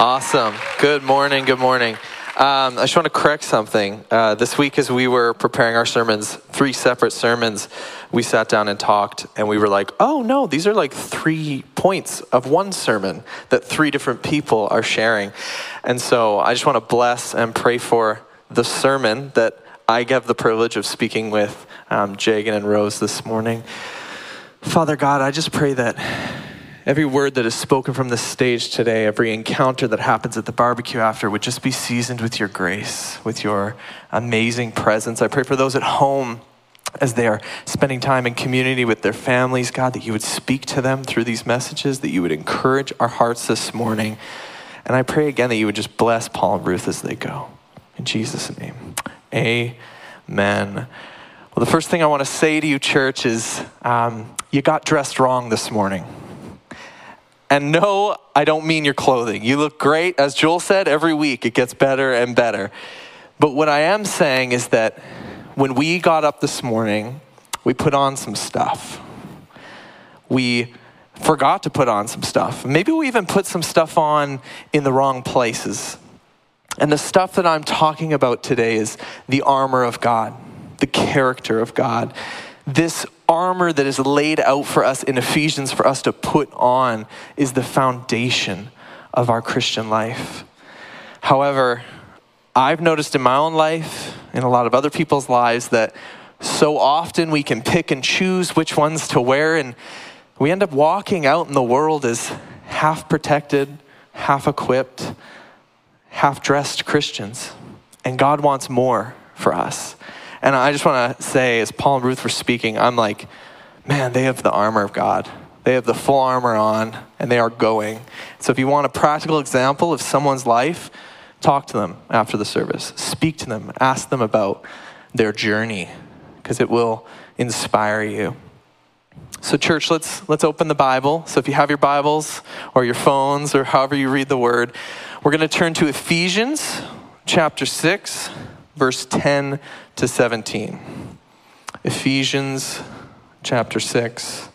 Awesome. Good morning. Good morning. Um, I just want to correct something. Uh, this week, as we were preparing our sermons, three separate sermons, we sat down and talked, and we were like, oh no, these are like three points of one sermon that three different people are sharing. And so I just want to bless and pray for the sermon that I have the privilege of speaking with um, Jagan and Rose this morning. Father God, I just pray that every word that is spoken from this stage today, every encounter that happens at the barbecue after would just be seasoned with your grace, with your amazing presence. I pray for those at home as they are spending time in community with their families, God, that you would speak to them through these messages, that you would encourage our hearts this morning. And I pray again that you would just bless Paul and Ruth as they go. In Jesus' name, amen. Well, the first thing I want to say to you, church, is um, you got dressed wrong this morning. And no, I don't mean your clothing. You look great. As Joel said, every week it gets better and better. But what I am saying is that when we got up this morning, we put on some stuff. We forgot to put on some stuff. Maybe we even put some stuff on in the wrong places. And the stuff that I'm talking about today is the armor of God the character of God. This armor that is laid out for us in Ephesians for us to put on is the foundation of our Christian life. However, I've noticed in my own life, in a lot of other people's lives, that so often we can pick and choose which ones to wear, and we end up walking out in the world as half protected, half equipped, half dressed Christians. And God wants more for us. And I just want to say, as Paul and Ruth were speaking, I'm like, man, they have the armor of God. They have the full armor on, and they are going. So if you want a practical example of someone's life, talk to them after the service. Speak to them. Ask them about their journey, because it will inspire you. So, church, let's, let's open the Bible. So, if you have your Bibles or your phones or however you read the word, we're going to turn to Ephesians chapter 6 verse 10 to 17. Ephesians chapter 6,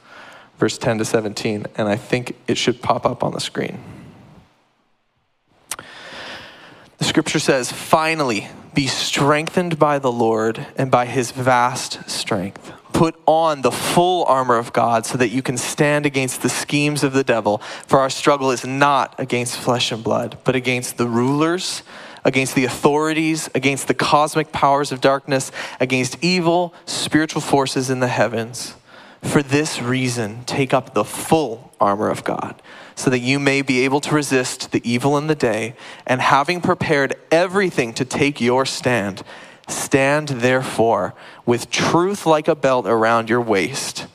verse 10 to 17. And I think it should pop up on the screen. The scripture says, Finally, be strengthened by the Lord and by his vast strength. Put on the full armor of God so that you can stand against the schemes of the devil. For our struggle is not against flesh and blood, but against the rulers against the authorities, against the cosmic powers of darkness, against evil spiritual forces in the heavens. For this reason, take up the full armor of God, so that you may be able to resist the evil in the day, and having prepared everything to take your stand, stand therefore with truth like a belt around your waist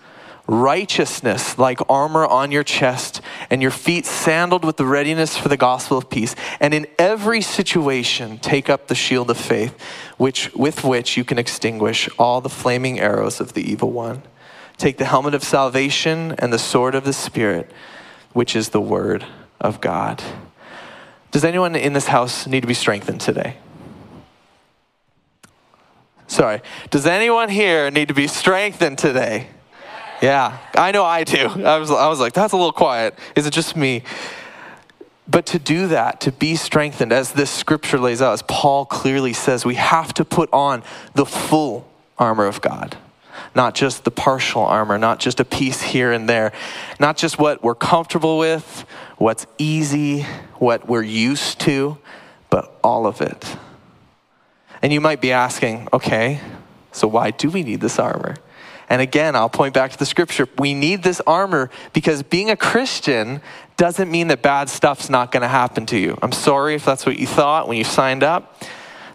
righteousness like armor on your chest, and your feet sandaled with the readiness for the gospel of peace. And in every situation, take up the shield of faith, which, with which you can extinguish all the flaming arrows of the evil one. Take the helmet of salvation and the sword of the Spirit, which is the word of God. Does anyone in this house need to be strengthened today? Sorry. Does anyone here need to be strengthened today? Yeah, I know I do. I was, I was like, that's a little quiet. Is it just me? But to do that, to be strengthened, as this scripture lays out, as Paul clearly says, we have to put on the full armor of God, not just the partial armor, not just a piece here and there, not just what we're comfortable with, what's easy, what we're used to, but all of it. And you might be asking, okay, so why do we need this armor? And again, I'll point back to the scripture. We need this armor because being a Christian doesn't mean that bad stuff's not going to happen to you. I'm sorry if that's what you thought when you signed up.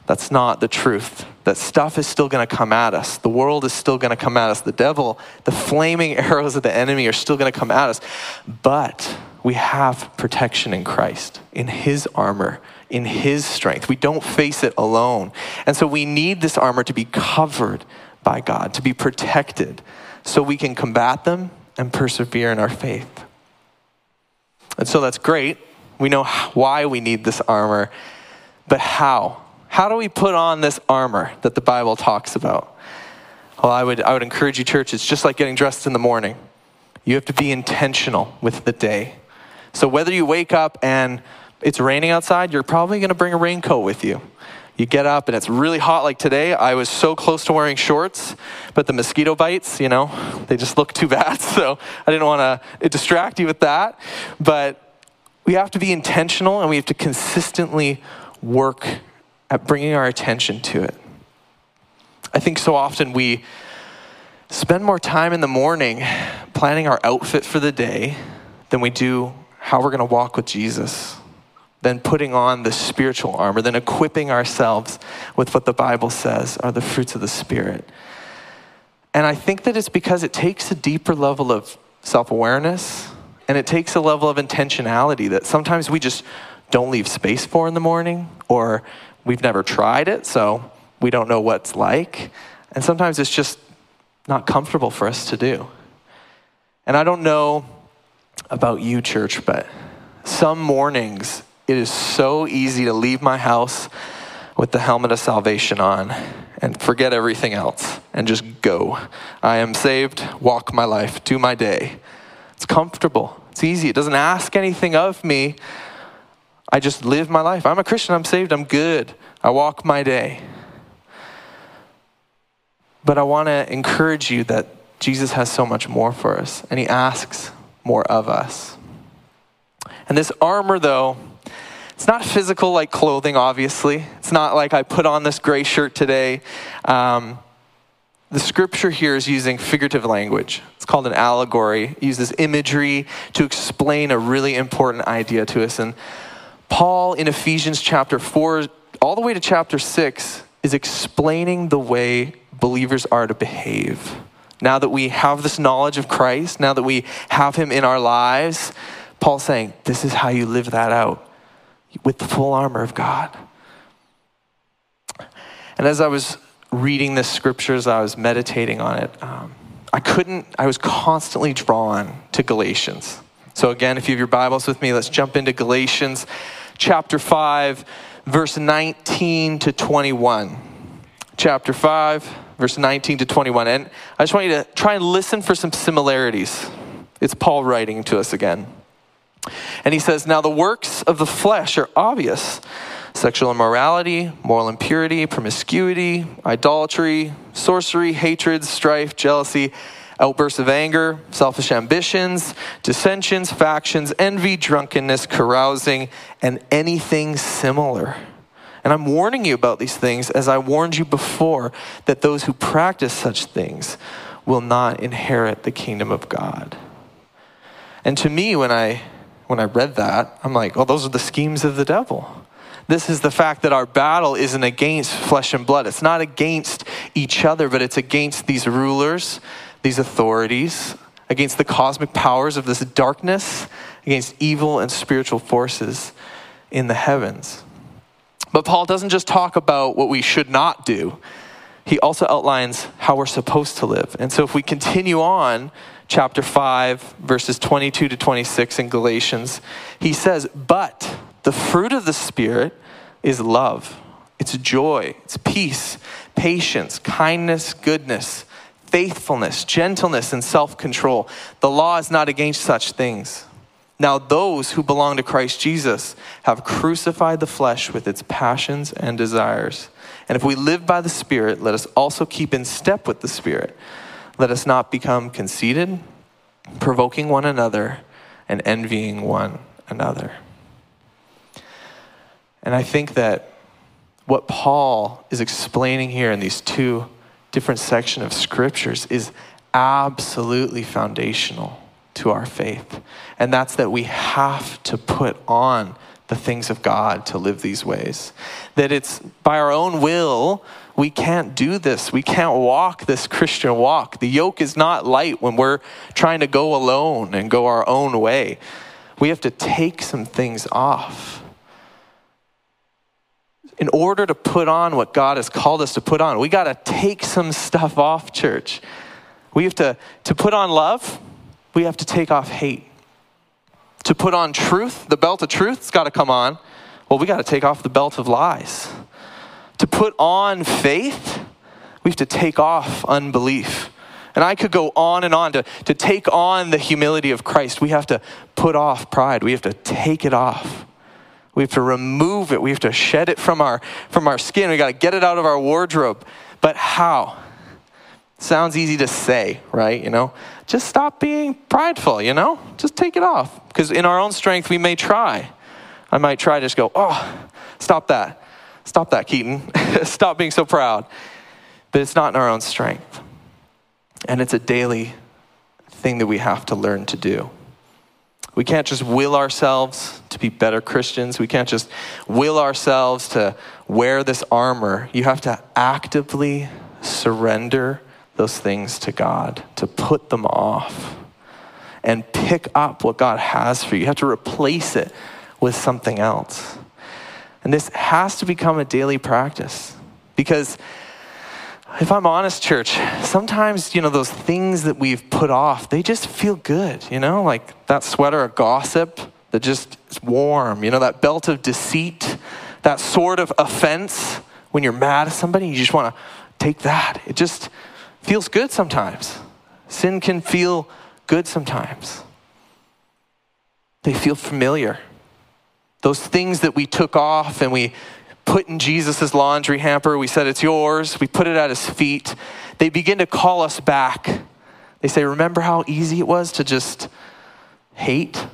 That's not the truth. That stuff is still going to come at us. The world is still going to come at us. The devil, the flaming arrows of the enemy are still going to come at us. But we have protection in Christ, in his armor, in his strength. We don't face it alone. And so we need this armor to be covered by God, to be protected, so we can combat them and persevere in our faith. And so that's great. We know why we need this armor, but how? How do we put on this armor that the Bible talks about? Well, I would, I would encourage you, church, it's just like getting dressed in the morning. You have to be intentional with the day. So whether you wake up and it's raining outside, you're probably going to bring a raincoat with you. You get up and it's really hot like today. I was so close to wearing shorts, but the mosquito bites, you know, they just look too bad. So I didn't want to uh, distract you with that. But we have to be intentional and we have to consistently work at bringing our attention to it. I think so often we spend more time in the morning planning our outfit for the day than we do how we're going to walk with Jesus than putting on the spiritual armor, than equipping ourselves with what the Bible says are the fruits of the Spirit. And I think that it's because it takes a deeper level of self awareness and it takes a level of intentionality that sometimes we just don't leave space for in the morning or we've never tried it, so we don't know what's like. And sometimes it's just not comfortable for us to do. And I don't know about you, church, but some mornings it is so easy to leave my house with the helmet of salvation on and forget everything else and just go. I am saved, walk my life, do my day. It's comfortable, it's easy, it doesn't ask anything of me. I just live my life. I'm a Christian, I'm saved, I'm good. I walk my day. But I want to encourage you that Jesus has so much more for us, and He asks more of us. And this armor, though, it's not physical like clothing, obviously. It's not like I put on this gray shirt today. Um, the scripture here is using figurative language. It's called an allegory. It uses imagery to explain a really important idea to us. And Paul in Ephesians chapter 4, all the way to chapter 6, is explaining the way believers are to behave. Now that we have this knowledge of Christ, now that we have him in our lives, Paul's saying, this is how you live that out with the full armor of God. And as I was reading the scriptures, I was meditating on it. Um, I couldn't, I was constantly drawn to Galatians. So, again, if you have your Bibles with me, let's jump into Galatians chapter 5, verse 19 to 21. Chapter 5, verse 19 to 21. And I just want you to try and listen for some similarities. It's Paul writing to us again. And he says, Now the works of the flesh are obvious sexual immorality, moral impurity, promiscuity, idolatry, sorcery, hatred, strife, jealousy, outbursts of anger, selfish ambitions, dissensions, factions, envy, drunkenness, carousing, and anything similar. And I'm warning you about these things as I warned you before that those who practice such things will not inherit the kingdom of God. And to me, when I when I read that, I'm like, oh, those are the schemes of the devil. This is the fact that our battle isn't against flesh and blood. It's not against each other, but it's against these rulers, these authorities, against the cosmic powers of this darkness, against evil and spiritual forces in the heavens. But Paul doesn't just talk about what we should not do, he also outlines how we're supposed to live. And so if we continue on, chapter 5, verses 22 to 26 in Galatians, he says, But the fruit of the Spirit is love, it's joy, it's peace, patience, kindness, goodness, faithfulness, gentleness, and self control. The law is not against such things. Now, those who belong to Christ Jesus have crucified the flesh with its passions and desires. And if we live by the Spirit, let us also keep in step with the Spirit. Let us not become conceited, provoking one another, and envying one another. And I think that what Paul is explaining here in these two different sections of scriptures is absolutely foundational to our faith. And that's that we have to put on the things of God to live these ways. That it's by our own will we can't do this. We can't walk this Christian walk. The yoke is not light when we're trying to go alone and go our own way. We have to take some things off. In order to put on what God has called us to put on, we got to take some stuff off, church. We have to, to put on love, we have to take off hate. To put on truth, the belt of truth's got to come on. Well, we got to take off the belt of lies. To put on faith, we have to take off unbelief. And I could go on and on. To, to take on the humility of Christ, we have to put off pride. We have to take it off. We have to remove it. We have to shed it from our, from our skin. We got to get it out of our wardrobe. But how? Sounds easy to say, right? You know, just stop being prideful, you know? Just take it off. Because in our own strength, we may try. I might try to just go, oh, stop that. Stop that, Keaton. stop being so proud. But it's not in our own strength. And it's a daily thing that we have to learn to do. We can't just will ourselves to be better Christians. We can't just will ourselves to wear this armor. You have to actively surrender those things to God, to put them off, and pick up what God has for you. You have to replace it with something else. And this has to become a daily practice because if I'm honest, church, sometimes, you know, those things that we've put off, they just feel good, you know, like that sweater of gossip that just is warm, you know, that belt of deceit, that sword of offense when you're mad at somebody, you just want to take that. It just feels good sometimes. Sin can feel good sometimes. They feel familiar. Those things that we took off and we put in Jesus' laundry hamper. We said, It's yours. We put it at his feet. They begin to call us back. They say, Remember how easy it was to just hate?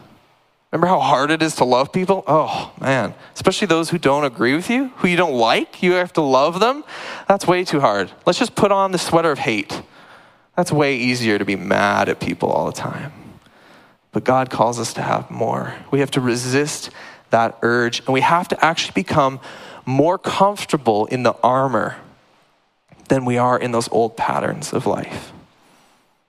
Remember how hard it is to love people? Oh, man. Especially those who don't agree with you, who you don't like. You have to love them. That's way too hard. Let's just put on the sweater of hate. That's way easier to be mad at people all the time. But God calls us to have more. We have to resist that urge, and we have to actually become more comfortable in the armor than we are in those old patterns of life.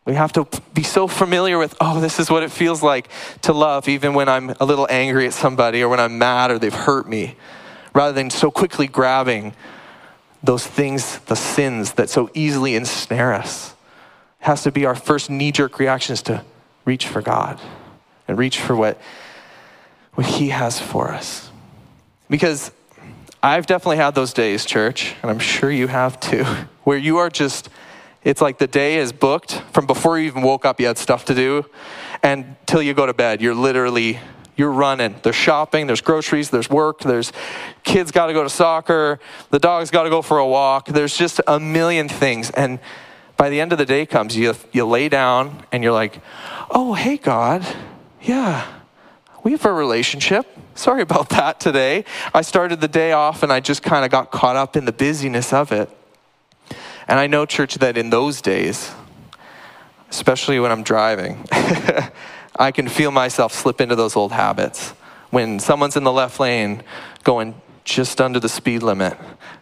We have to be so familiar with, oh, this is what it feels like to love, even when I'm a little angry at somebody or when I'm mad or they've hurt me, rather than so quickly grabbing those things, the sins that so easily ensnare us. It has to be our first knee jerk reaction is to reach for God and reach for what, what He has for us. Because I've definitely had those days, church, and I'm sure you have too, where you are just, it's like the day is booked from before you even woke up, you had stuff to do, and till you go to bed, you're literally, you're running. There's shopping, there's groceries, there's work, there's kids got to go to soccer, the dog's got to go for a walk. There's just a million things. And by the end of the day comes, you, you lay down and you're like, oh, hey, God, yeah, we have a relationship. Sorry about that today. I started the day off and I just kind of got caught up in the busyness of it. And I know, church, that in those days, especially when I'm driving, I can feel myself slip into those old habits. When someone's in the left lane going just under the speed limit,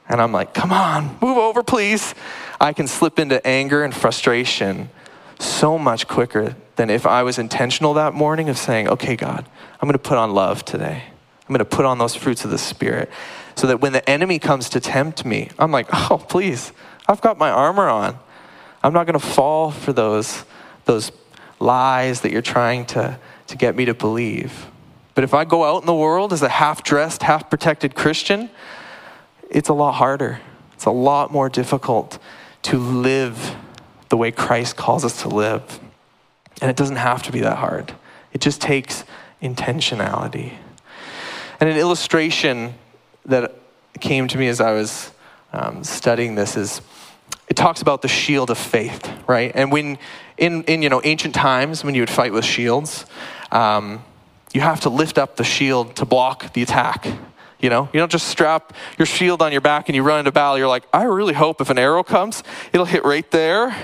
and I'm like, come on, move over, please. I can slip into anger and frustration so much quicker than if I was intentional that morning of saying, okay, God, I'm going to put on love today. I'm going to put on those fruits of the Spirit so that when the enemy comes to tempt me, I'm like, oh, please, I've got my armor on. I'm not going to fall for those, those lies that you're trying to, to get me to believe. But if I go out in the world as a half dressed, half protected Christian, it's a lot harder. It's a lot more difficult to live the way Christ calls us to live. And it doesn't have to be that hard, it just takes intentionality. And an illustration that came to me as I was um, studying this is it talks about the shield of faith, right? And when in, in you know ancient times when you would fight with shields, um, you have to lift up the shield to block the attack. You know, you don't just strap your shield on your back and you run into battle. You're like, I really hope if an arrow comes, it'll hit right there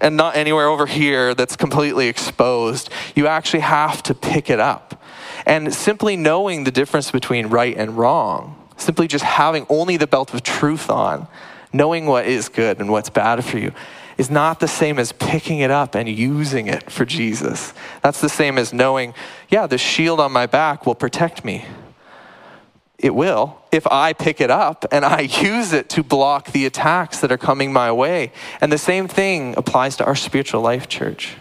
and not anywhere over here that's completely exposed. You actually have to pick it up. And simply knowing the difference between right and wrong, simply just having only the belt of truth on, knowing what is good and what's bad for you, is not the same as picking it up and using it for Jesus. That's the same as knowing, yeah, the shield on my back will protect me. It will if I pick it up and I use it to block the attacks that are coming my way. And the same thing applies to our spiritual life, church.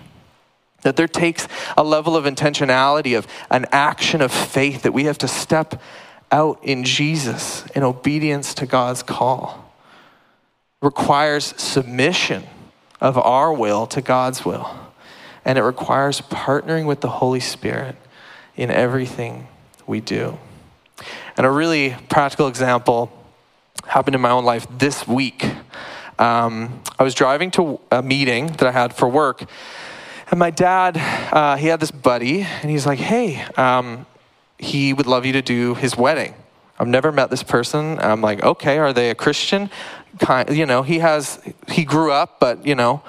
That there takes a level of intentionality, of an action of faith that we have to step out in Jesus in obedience to God's call. Requires submission of our will to God's will. And it requires partnering with the Holy Spirit in everything we do. And a really practical example happened in my own life this week. Um, I was driving to a meeting that I had for work, and my dad, uh, he had this buddy, and he's like, hey, um, he would love you to do his wedding. I've never met this person. I'm like, okay, are they a Christian? Kind, you know, he has, he grew up, but, you know,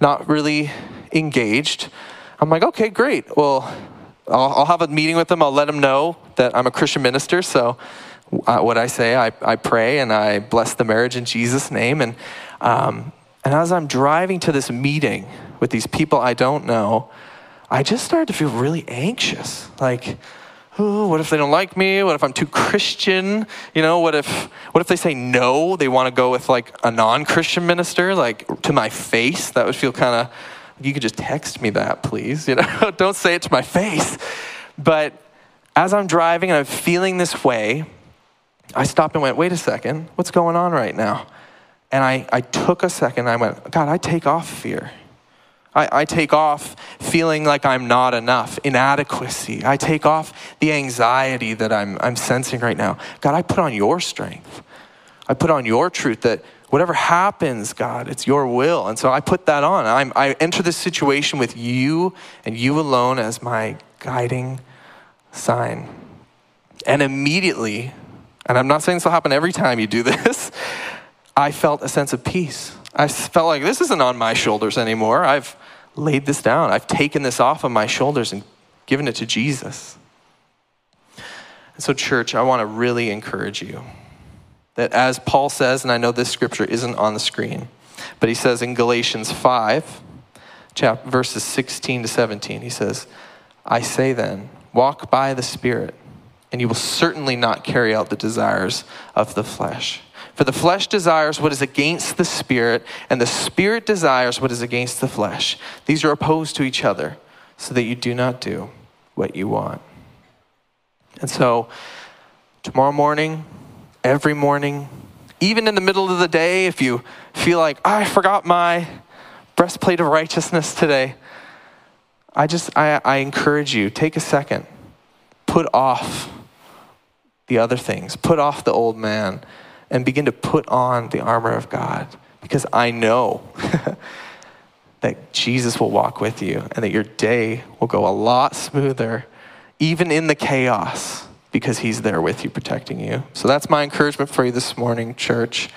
not really engaged. I'm like, okay, great. Well, I'll, I'll have a meeting with him. I'll let him know that I'm a Christian minister. So, uh, what I say, I, I pray and I bless the marriage in Jesus' name. And, um, and as I'm driving to this meeting with these people I don't know, I just started to feel really anxious. Like, oh, what if they don't like me? What if I'm too Christian? You know, what if what if they say no? They want to go with like a non-Christian minister, like to my face. That would feel kind of. You could just text me that, please. You know, don't say it to my face. But as I'm driving and I'm feeling this way, I stopped and went, wait a second, what's going on right now? And I, I took a second. and I went, God, I take off fear. I, I, take off feeling like I'm not enough, inadequacy. I take off the anxiety that I'm, I'm sensing right now. God, I put on your strength. I put on your truth that whatever happens, God, it's your will. And so I put that on. I'm, I enter this situation with you and you alone as my guiding sign. And immediately, and I'm not saying this will happen every time you do this, I felt a sense of peace. I felt like this isn't on my shoulders anymore. I've laid this down. I've taken this off of my shoulders and given it to Jesus. So, church, I want to really encourage you that as Paul says, and I know this scripture isn't on the screen, but he says in Galatians 5, chapter, verses 16 to 17, he says, I say then, walk by the Spirit, and you will certainly not carry out the desires of the flesh. For the flesh desires what is against the spirit, and the spirit desires what is against the flesh. These are opposed to each other, so that you do not do what you want. And so, tomorrow morning, every morning, even in the middle of the day, if you feel like, oh, I forgot my breastplate of righteousness today, I just, I, I encourage you, take a second, put off the other things, put off the old man and begin to put on the armor of God. Because I know that Jesus will walk with you and that your day will go a lot smoother, even in the chaos, because he's there with you, protecting you. So that's my encouragement for you this morning, church.